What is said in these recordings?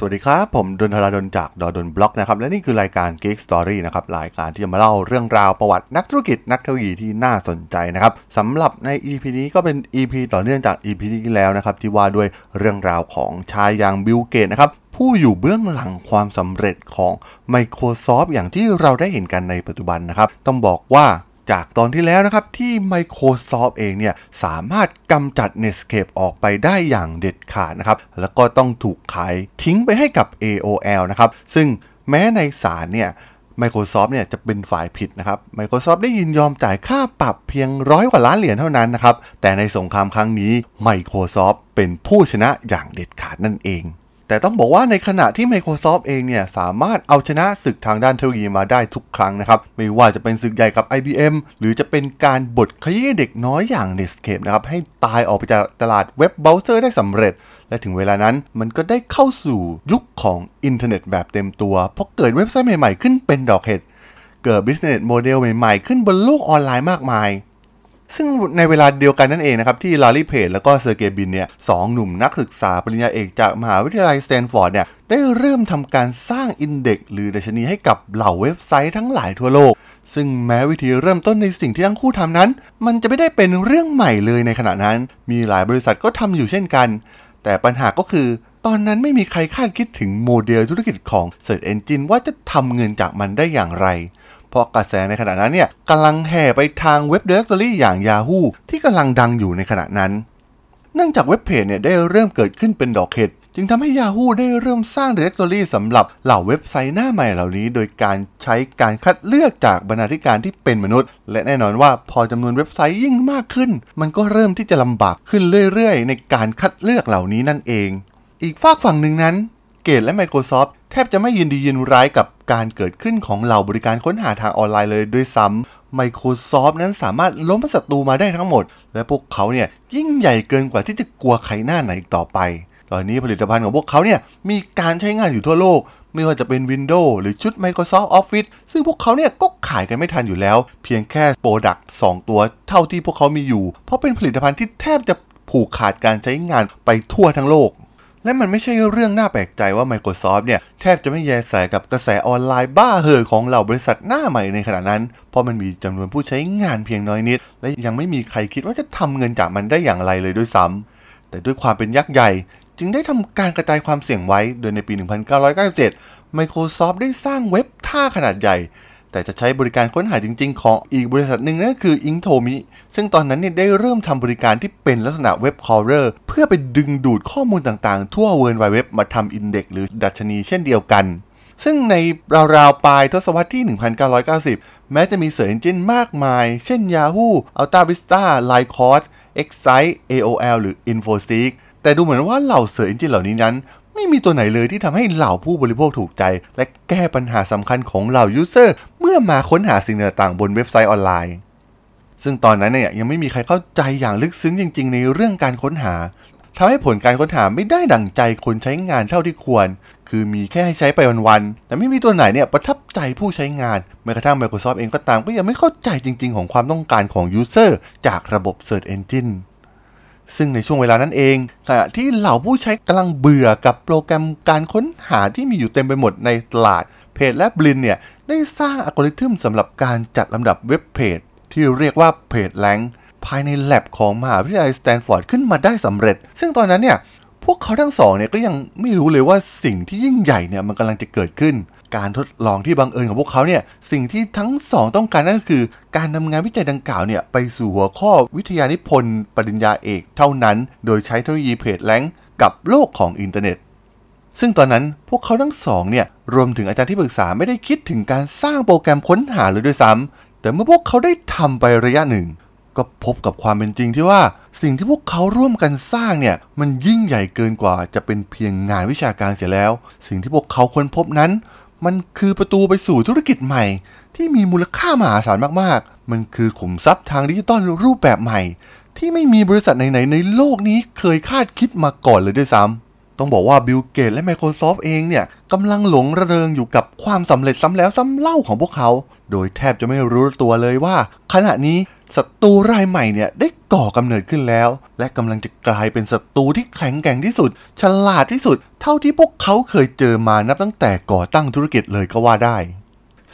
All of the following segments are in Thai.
สวัสดีครับ ผมดนทราดนจากดอดนบล็อกนะครับและนี่คือรายการ Geek Story นะครับรายการที่จะมาเล่าเรื่องราวประวัตินักธุรกิจนักเทคโนโลยีที่น่าสนใจนะครับสำหรับใน EP นี้ก็เป็น EP ต่อเนื่องจาก EP ที่แล้วนะครับที่ว่าด้วยเรื่องราวของชายอย่างบิลเกตนะครับผู้อยู่เบื้องหลังความสำเร็จของ Microsoft อย่างที่เราได้เห็นกันในปัจจุบันนะครับต้องบอกว่า จากตอนที่แล้วนะครับ ที่ Microsoft เองเนี่ย สามารถกำจัด Netscape ออกไปได้อย่างเด็ดขาดนะครับ แล้วก็ต้องถูกขายทิ้งไปให้กับ AOL นะครับ ซึ่งแม้ในศาลเนี่ย Microsoft เนี่ยจะเป็นฝ่ายผิดนะครับ Microsoft ได้ยินยอมจ่ายค่าปรับเพียงร้อยกว่าล้านเหรียญเท่านั้นนะครับ แต่ในสงครามครั้งนี้ Microsoft เป็นผู้ชนะอย่างเด็ดขาดนั่นเอง แต่ต้องบอกว่าในขณะที่ Microsoft เองเนี่ยสามารถเอาชนะศึกทางด้านเทคโนโลยีมาได้ทุกครั้งนะครับ ไม่ว่าจะเป็นศึกใหญ่กับ IBM หรือจะเป็นการบดขยี้เด็กน้อยอย่าง Netscape นะครับ ให้ตายออกไปจากตลาดเว็บเบราว์เซอร์ได้สำเร็จ และถึงเวลานั้นมันก็ได้เข้าสู่ยุคของอินเทอร์เน็ตแบบเต็มตัว เพราะเกิดเว็บไซต์ใหม่ๆ ขึ้นเป็นดอกเห็ดเกิด business model ใหม่ๆ ขึ้นบนโลกออนไลน์มากมาย ซึ่งในเวลาเดียวกันนั่นเองนะครับ ที่ลาร์รีเพจแล้วก็เซอร์เกย์ บรินเนี่ยสองหนุ่มนักศึกษาปริญญาเอกจากมหาวิทยาลัยสแตนฟอร์ดเนี่ยได้เริ่มทำการสร้าง index หรือดัชนีให้กับเหล่าเว็บไซต์ทั้งหลายทั่วโลก ซึ่งแม้วิธีเริ่มต้นในสิ่งที่ทั้งคู่ทำนั้น มันจะไม่ได้เป็นเรื่องใหม่เลยในขณะนั้น มีหลายบริษัทก็ทำอยู่เช่นกัน แต่ปัญหาก็คือ ตอนนั้นไม่มีใครคาดคิดถึงโมเดลธุรกิจของ Search Engine ว่าจะทำเงินจากมันได้อย่างไร ราะกระแสในขณะนั้นเนี่ยกำลังแห่ไปทางเว็บ Directory อย่าง Yahoo ที่กำลังดังอยู่ในขณะนั้น เนื่องจากเว็บเพจเนี่ยได้เริ่มเกิดขึ้นเป็นดอกเห็ดจึงทำให้ Yahoo ได้เริ่มสร้าง Directory สำหรับเหล่าเว็บไซต์หน้าใหม่เหล่านี้ โดยการใช้การคัดเลือกจากบรรณาธิการที่เป็นมนุษย์ และแน่นอนว่าพอจำนวนเว็บไซต์ยิ่งมากขึ้น มันก็เริ่มที่จะลำบากขึ้นเรื่อยๆ ในการคัดเลือกเหล่านี้นั่นเอง อีกฝากฝั่งหนึ่งนั้น เกตและ Microsoft แทบจะไม่ยินดียินร้ายกับการเกิดขึ้นของเหล่าบริการค้นหาทางออนไลน์เลยด้วยซ้ำ Microsoft นั้นสามารถล้มศัตรูมาได้ทั้งหมด และพวกเขาเนี่ยยิ่งใหญ่เกินกว่าที่จะกลัวใครหน้าไหนอีกต่อไป ตอนนี้ผลิตภัณฑ์ของพวกเขาเนี่ยมีการใช้งานอยู่ทั่วโลก ไม่ว่าจะเป็น Windows หรือชุด Microsoft Office ซึ่งพวกเขาเนี่ยก็ขายกันไม่ทันอยู่แล้ว เพียงแค่ Product 2ตัวเท่าที่พวกเขามีอยู่ เพราะเป็นผลิตภัณฑ์ที่แทบจะผูกขาดการใช้งานไปทั่วทั้งโลก และมันไม่ใช่เรื่องน่าแปลกใจว่า Microsoft เนี่ย แทบจะไม่แยแสกับกระแสออนไลน์บ้าเห่อของเหล่าบริษัทหน้าใหม่ในขณะนั้น เพราะมันมีจำนวนผู้ใช้งานเพียงน้อยนิด และยังไม่มีใครคิดว่าจะทำเงินจากมันได้อย่างไรเลยด้วยซ้แต่ด้วยความเป็นยักษ์ใหญ่ จึงได้ทำการกระจายความเสี่ยงไว้โดยในปี 1997 Microsoft ได้สร้างเว็บท่าขนาดใหญ่ แต่จะใช้บริการค้นหาจริง ๆ ของอีกบริษัทหนึ่งนั่นก็คือ Inktomi ซึ่งตอนนั้นเนี่ยได้เริ่มทำบริการที่เป็นลักษณะ web crawler เพื่อไปดึงดูดข้อมูลต่างๆ ทั่ว World Wide Web มาทำ index หรือดัชนีเช่นเดียวกัน ซึ่งในราวๆปลายทศวรรษที่ 1990 แม้จะมี search engine มากมาย เช่น Yahoo, AltaVista, Lycos, Excite, AOL หรือ Infoseek แต่ดูเหมือนว่าเหล่า search engine เหล่านี้นั้น ไม่มีตัวไหนเลยที่ทำให้เหล่าผู้บริโภคถูกใจ และแก้ปัญหาสำคัญของเหล่า user เมื่อมาค้นหาสิ่งต่างๆบนเว็บไซต์ออนไลน์ ซึ่งตอนนั้นเนี่ยยังไม่มีใครเข้าใจอย่างลึกซึ้งจริง ๆ ในเรื่องการค้นหาทำให้ผลการค้นหาไม่ได้ดั่งใจคนใช้งานเท่าที่ควร คือมีแค่ให้ใช้ไปวันๆ แต่ไม่มีตัวไหนเนี่ยประทับใจผู้ใช้งาน แม้กระทั่ง Microsoft เองก็ตามก็ยังไม่เข้าใจจริง ๆ ของความต้องการของ user จากระบบ Search Engine ซึ่งในช่วงเวลานั้นเองขณะที่เหล่าผู้ใช้กำลังเบื่อกับโปรแกรมการค้นหาที่มีอยู่เต็มไปหมดในตลาด เพจและบรินเนี่ยได้สร้างอัลกอริทึมสำหรับการจัดลำดับเว็บเพจ ที่เรียกว่า PageRank ภายในแล็บของมหาวิทยาลัยสแตนฟอร์ดขึ้นมาได้สำเร็จ ซึ่งตอนนั้นเนี่ยพวกเขาทั้งสองเนี่ยก็ยังไม่รู้เลยว่าสิ่งที่ยิ่งใหญ่เนี่ยมันกำลังจะเกิดขึ้น การทดลองที่บังเอิญของพวกเขาเนี่ยสิ่งที่ทั้งสองต้องการนั่นก็คือ การนำงานวิจัยดังกล่าวเนี่ยไปสู่หัวข้อวิทยานิพนธ์ปริญญาเอกเท่านั้น โดยใช้เทคโนโลยีเพจแลงกับโลกของอินเทอร์เน็ต ซึ่งตอนนั้นพวกเขาทั้งสองเนี่ยรวมถึงอาจารย์ที่ปรึกษาไม่ได้คิดถึงการสร้างโปรแกรมค้นหาเลยด้วยซ้ำแต่เมื่อพวกเขาได้ทำไประยะหนึ่ง ก็พบกับความเป็นจริงที่ว่าสิ่งที่พวกเขาร่วมกันสร้างเนี่ยมันยิ่งใหญ่เกินกว่าจะเป็นเพียงงานวิชาการเสียแล้ว สิ่งที่พวกเขาค้นพบนั้น มันคือประตูไปสู่ธุรกิจใหม่ ที่มีมูลค่ามหาศาลมากๆ มันคือขุมทรัพย์ทางดิจิตอลรูปแบบใหม่ ที่ไม่มีบริษัทไหนๆในโลกนี้เคยคาดคิดมาก่อนเลยด้วยซ้ำต้องบอกว่าบิลเกตและ Microsoft เองเนี่ยกำลังหลงระเริงอยู่กับความสำเร็จซ้ำแล้วซ้ำเล่าของพวกเขา โดยแทบจะไม่รู้ตัวเลยว่า ขณะนี้ศัตรูรายใหม่เนี่ยได้ก่อกำเนิดขึ้นแล้ว และกำลังจะกลายเป็นศัตรูที่แข็งแกร่งที่สุด ฉลาดที่สุด เท่าที่พวกเขาเคยเจอมานับตั้งแต่ก่อตั้งธุรกิจเลยก็ว่าได้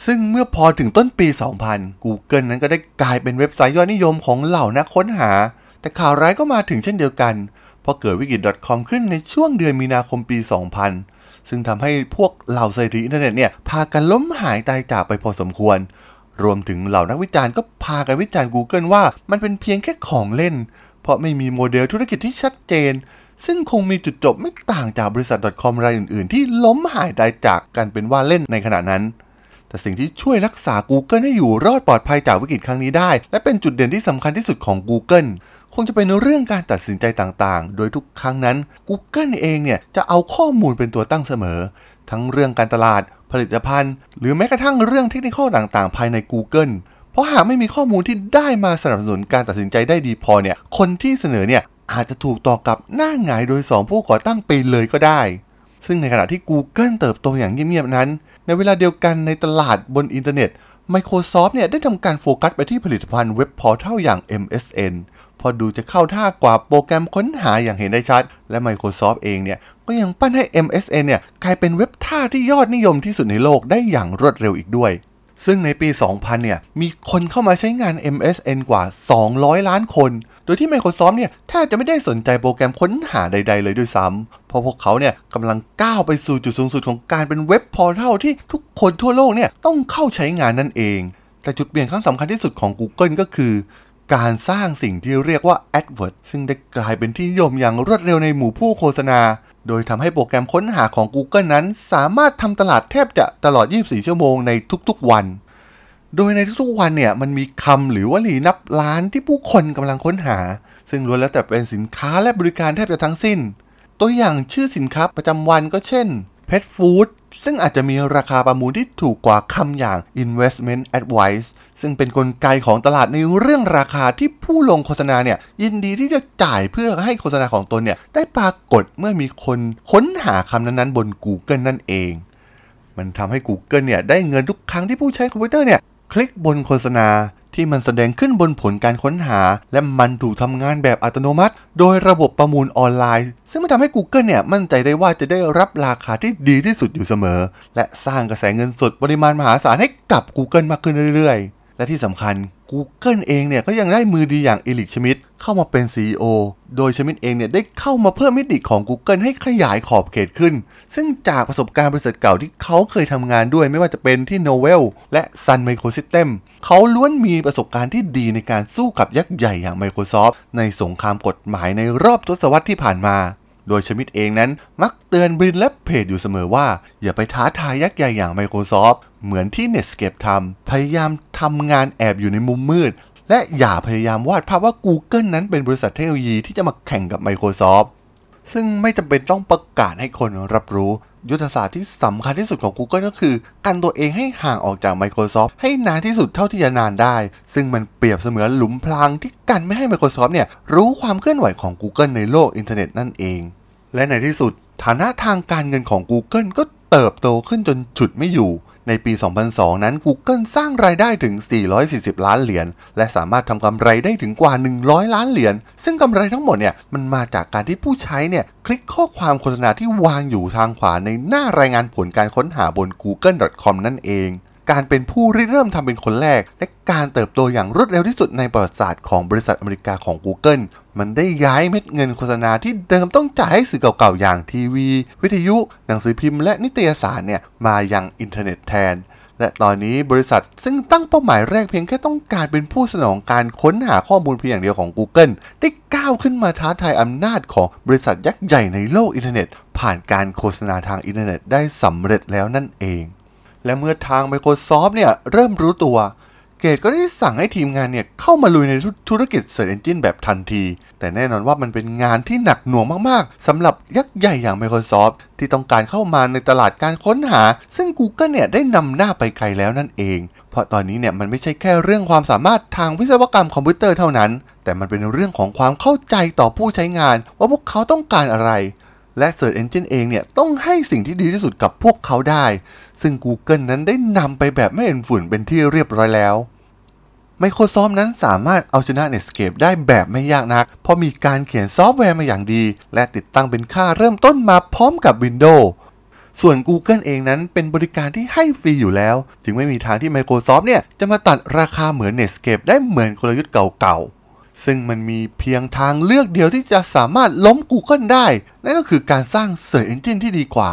ซึ่งเมื่อพอถึงต้นปี 2000 Google นั้นก็ได้กลายเป็นเว็บไซต์ยอดนิยมของเหล่านักค้นหา แต่ข่าวร้ายก็มาถึงเช่นเดียวกันพราะเกิดวิกฤต .com ขึ้นในช่วงเดือนมีนาคมปี 2000 ซึ่งทำให้พวกเหล่าเศรษฐีอินเทอร์เน็ตเนี่ยพากันล้มหายตายจากไปพอสมควร รวมถึงเหล่านักวิจารณ์ก็พากันวิจารณ์ Google ว่ามันเป็นเพียงแค่ของเล่น เพราะไม่มีโมเดลธุรกิจที่ชัดเจน ซึ่งคงมีจุดจบไม่ต่างจากบริษัท .com รายอื่น ๆ ที่ล้มหายตายจากกันเป็นว่าเล่นในขณะนั้นแต่สิ่งที่ช่วยรักษา Google ให้อยู่รอดปลอดภัยจากวิกฤตครั้งนี้ได้ และเป็นจุดเด่นที่สำคัญที่สุดของ Google คงจะเป็นเรื่องการตัดสินใจต่างๆ โดยทุกครั้งนั้น Google เองเนี่ยจะเอาข้อมูลเป็นตัวตั้งเสมอ ทั้งเรื่องการตลาด ผลิตภัณฑ์ หรือแม้กระทั่งเรื่องเทคนิคต่างๆ ภายใน Google เพราะหากไม่มีข้อมูลที่ได้มาสนับสนุนการตัดสินใจได้ดีพอเนี่ยคนที่เสนอเนี่ยอาจจะถูกตอกกลับหน้าหงายโดย 2 ผู้ก่อตั้งไปเลยก็ได้ ซึ่งในขณะที่ Google เติบโตอย่างเงียบๆนั้น ในเวลาเดียวกันในตลาดบนอินเทอร์เน็ต Microsoft เนี่ยได้ทำการโฟกัสไปที่ผลิตภัณฑ์ web portal อย่าง MSN เพราะดูจะเข้าท่ากว่าโปรแกรมค้นหาอย่างเห็นได้ชัด และ Microsoft เองเนี่ยก็ยังปั้นให้ MSN เนี่ยกลายเป็นเว็บท่าที่ยอดนิยมที่สุดในโลกได้อย่างรวดเร็วอีกด้วย ซึ่งในปี 2000 เนี่ยมีคนเข้ามาใช้งาน MSN กว่า 200 ล้านคน โดยที่ Microsoft เนี่ยแทบจะไม่ได้สนใจโปรแกรมค้นหาใด ๆ เลยด้วยซ้ำ เพราะพวกเขาเนี่ยกำลังก้าวไปสู่จุดสูงสุดของการเป็นเว็บพอร์ทัลที่ทุกคนทั่วโลกเนี่ยต้องเข้าใช้งานนั่นเอง แต่จุดเปลี่ยนครั้งสำคัญที่สุดของ Google ก็คือ การสร้างสิ่งที่เรียกว่า AdWords ซึ่งได้กลายเป็นที่นิยมอย่างรวดเร็วในหมู่ผู้โฆษณา โดยทำให้โปรแกรมค้นหาของ Google นั้น สามารถทำตลาดแทบจะตลอด 24 ชั่วโมงในทุกๆวัน โดยในทุกๆวันเนี่ยมันมีคำหรือวลีนับล้านที่ผู้คนกำลังค้นหา ซึ่งล้วนแล้วแต่เป็นสินค้าและบริการแทบจะทั้งสิ้น ตัวอย่างชื่อสินค้าประจำวันก็เช่น Pet Food ซึ่งอาจจะมีราคาประมูลที่ถูกกว่าคำอย่าง Investment Advice ซึ่งเป็นนกลไกของตลาดในเรื่องราคาที่ผู้ลงโฆษณาเนี่ยยินดีที่จะจ่ายเพื่อให้โฆษณาของตนเนี่ยได้ปรากฏเมื่อมีคนค้นหาคำนั้นๆ บน Google นั่นเอง มันทำให้ Google เนี่ยได้เงินทุกครั้งที่ผู้ใช้คอมพิวเตอร์เนี่ยคลิกบนโฆษณาที่มันแสดงขึ้นบนผลการค้นหา และมันถูกทำงานแบบอัตโนมัติ โดยระบบประมูลออนไลน์ ซึ่งมันทำให้ Google เนี่ยมั่นใจได้ว่าจะได้รับราคาที่ดีที่สุดอยู่เสมอ และสร้างกระแสเงินสดปริมาณมหาศาลให้กับ Google มากขึ้นเรื่อยๆ และที่สำคัญ Google เองเนี่ยก็ยังได้มือดีอย่างเอลิกชมิดเข้ามาเป็น CEO โดยชมิดเองเนี่ยได้เข้ามาเพิ่มมิติของ Google ให้ขยายขอบเขตขึ้น ซึ่งจากประสบการณ์บริษัทเก่าที่เขาเคยทำงานด้วยไม่ว่าจะเป็นที่ Novell และ Sun Microsystem เขาล้วนมีประสบการณ์ที่ดีในการสู้กับยักษ์ใหญ่อย่าง Microsoft ในสงครามกฎหมายในรอบทศวรรษที่ผ่านมาโดยชมิดเองนั้นมักเตือนบรินและเพจอยู่เสมอว่า อย่าไปท้าทายยักษ์ใหญ่อย่าง Microsoft เหมือนที่ Netscape ทำพยายามทำงานแอบอยู่ในมุมมืด และอย่าพยายามวาดภาพว่า Google นั้นเป็นบริษัทเทคโนโลยีที่จะมาแข่งกับ Microsoft ซึ่งไม่จำเป็นต้องประกาศให้คนรับรู้ ยุทธศาสตร์ที่สำคัญที่สุดของ Google ก็คือกันตัวเองให้ห่างออกจาก Microsoft ให้นานที่สุดเท่าที่จะนานได้ ซึ่งมันเปรียบเสมือนหลุมพรางที่กันไม่ให้ Microsoft เนี่ยรู้ความเคลื่อนไหวของ Google ในโลกอินเทอร์เน็ตนั่นเอง และในที่สุด ฐานะทางการเงินของ Google ก็เติบโตขึ้นจนฉุดไม่อยู่ ในปี 2002 นั้น Google สร้างรายได้ถึง 440 ล้านเหรียญ และสามารถทำกำไรได้ถึงกว่า 100 ล้านเหรียญ ซึ่งกำไรทั้งหมดเนี่ยมันมาจากการที่ผู้ใช้เนี่ยคลิกข้อความโฆษณาที่วางอยู่ทางขวาในหน้ารายงานผลการค้นหาบน google.com นั่นเอง การเป็นผู้ริเริ่มทำเป็นคนแรก และการเติบโตอย่างรวดเร็วที่สุดในประวัติศาสตร์ของบริษัทอเมริกาของ Google มันได้ย้ายเม็ดเงินโฆษณาที่เดิมต้องจ่ายให้สื่อเก่าๆ อย่างทีวี วิทยุ หนังสือพิมพ์และนิตยสารเนี่ยมายังอินเทอร์เน็ตแทน และตอนนี้บริษัทซึ่งตั้งเป้าหมายแรกเพียงแค่ต้องการเป็นผู้สนองการค้นหาข้อมูลเพียงอย่างเดียวของ Google ได้ก้าวขึ้นมาท้าทายอำนาจของบริษัทยักษ์ใหญ่ในโลกอินเทอร์เน็ต ผ่านการโฆษณาทางอินเทอร์เน็ตได้สำเร็จแล้วนั่นเอง และเมื่อทาง Microsoft เนี่ยเริ่มรู้ตัว เกตส์ก็ได้สั่งให้ทีมงานเนี่ยเข้ามาลุยในธุรกิจ Search Engine แบบทันที แต่แน่นอนว่ามันเป็นงานที่หนักหน่วงมากๆสำหรับยักษ์ใหญ่อย่าง Microsoft ที่ต้องการเข้ามาในตลาดการค้นหา ซึ่ง Google เนี่ยได้นำหน้าไปไกลแล้วนั่นเอง เพราะตอนนี้เนี่ยมันไม่ใช่แค่เรื่องความสามารถทางวิศวกรรมคอมพิวเตอร์เท่านั้น แต่มันเป็นเรื่องของความเข้าใจต่อผู้ใช้งาน ว่าพวกเขาต้องการอะไร และ Search Engine เองเนี่ย ต้องให้สิ่งที่ดีที่สุดกับพวกเขาได้ ซึ่ง Google นั้นได้นำไปแบบไม่เห็นฝุ่นเป็นที่เรียบร้อยแล้ว Microsoft นั้นสามารถเอาชนะ Netscape ได้แบบไม่ยากนัก เพราะมีการเขียนซอฟต์แวร์มาอย่างดี และติดตั้งเป็นค่าเริ่มต้นมาพร้อมกับ Windows ส่วน Google เองนั้นเป็นบริการที่ให้ฟรีอยู่แล้ว จึงไม่มีทางที่ Microsoft เนี่ยจะมาตัดราคาเหมือน Netscape ได้เหมือนกลยุทธ์เก่าๆ ซึ่งมันมีเพียงทางเลือกเดียวที่จะสามารถล้ม Google ได้ นั่นก็คือการสร้าง Search Engine ที่ดีกว่า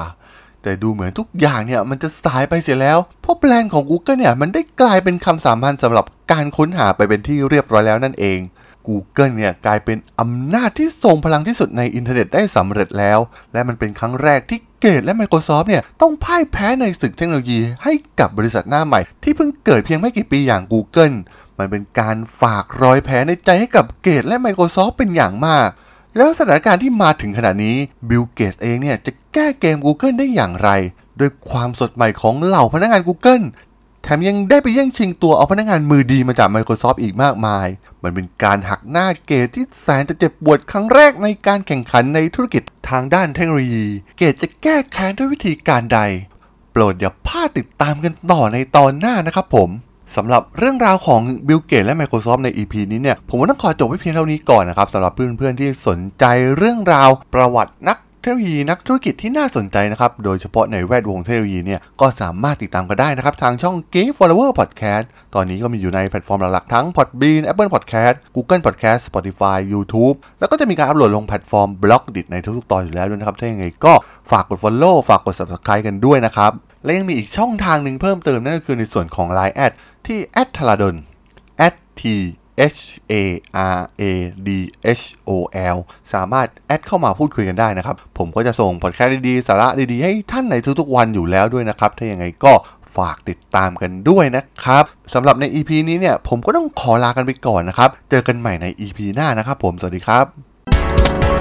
แต่ดูเหมือนทุกอย่างเนี่ยมันจะสายไปเสียแล้ว เพราะแบรนด์ของ Google เนี่ยมันได้กลายเป็นคำสามัญสำหรับการค้นหาไปเป็นที่เรียบร้อยแล้วนั่นเอง Google เนี่ยกลายเป็นอำนาจที่ทรงพลังที่สุดในอินเทอร์เน็ตได้สำเร็จแล้ว และมันเป็นครั้งแรกที่เกตส์และ Microsoft เนี่ยต้องพ่ายแพ้ในศึกเทคโนโลยีให้กับบริษัทหน้าใหม่ ที่เพิ่งเกิดเพียงไม่กี่ปีอย่าง Google มันเป็นการฝากรอยแผลในใจให้กับเกตส์และ Microsoft เป็นอย่างมาก แล้วสถานการณ์ที่มาถึงขณะนี้บิลเกตส์เองเนี่ยจะแก้เกม Google ได้อย่างไร ด้วยความสดใหม่ของเหล่าพนักงาน Google แถมยังได้ไปแย่งชิงตัวเอาพนักงานมือดีมาจาก Microsoft อีกมากมาย มันเป็นการหักหน้าเกตที่แสนจะเจ็บปวดครั้งแรกในการแข่งขันในธุรกิจทางด้านเทคโนโลยี เกตจะแก้แค้นด้วยวิธีการใด โปรดอย่าพลาดติดตามกันต่อในตอนหน้านะครับผม สำหรับเรื่องราวของบิลเกตและ Microsoft ใน EP นี้เนี่ย ผมว่าต้องขอจบไว้เพียงเท่านี้ก่อนนะครับสำหรับเพื่อนๆที่สนใจเรื่องราวประวัตินักเทคโนโลยีนักธุรกิจที่น่าสนใจนะครับ โดยเฉพาะในแวดวงเทคโนโลยีเนี่ย ก็สามารถติดตามกันได้นะครับ ทางช่อง Game Follower Podcast ตอนนี้ก็มีอยู่ในแพลตฟอร์มหลักๆ ทั้ง Podbean Apple Podcast Google Podcast Spotify YouTube แล้วก็จะมีการอัปโหลดลงแพลตฟอร์ม Blockdit ในทุกๆ ตอนอยู่แล้วด้วยนะครับ ถ้าอย่างไรก็ฝากกด Follow ฝากกด Subscribe กันด้วยนะครับ และยังมีอีกช่องทางหนึ่งเพิ่มเติมนั่นก็คือในส่วนของ Line add ที่ t h a l a d o n t H A R A D H O L สามารถ add เข้ามาพูดคุยกันได้นะครับ ผมก็จะส่งพอดแคสต์ดีๆ สาระดีๆ ให้ท่านในทุกๆวันอยู่แล้วด้วยนะครับ ถ้าอย่างไงก็ฝากติดตามกันด้วยนะครับสำหรับใน EP นี้เนี่ย ผมก็ต้องขอลากันไปก่อนนะครับ เจอกันใหม่ใน EP หน้านะครับผม สวัสดีครับ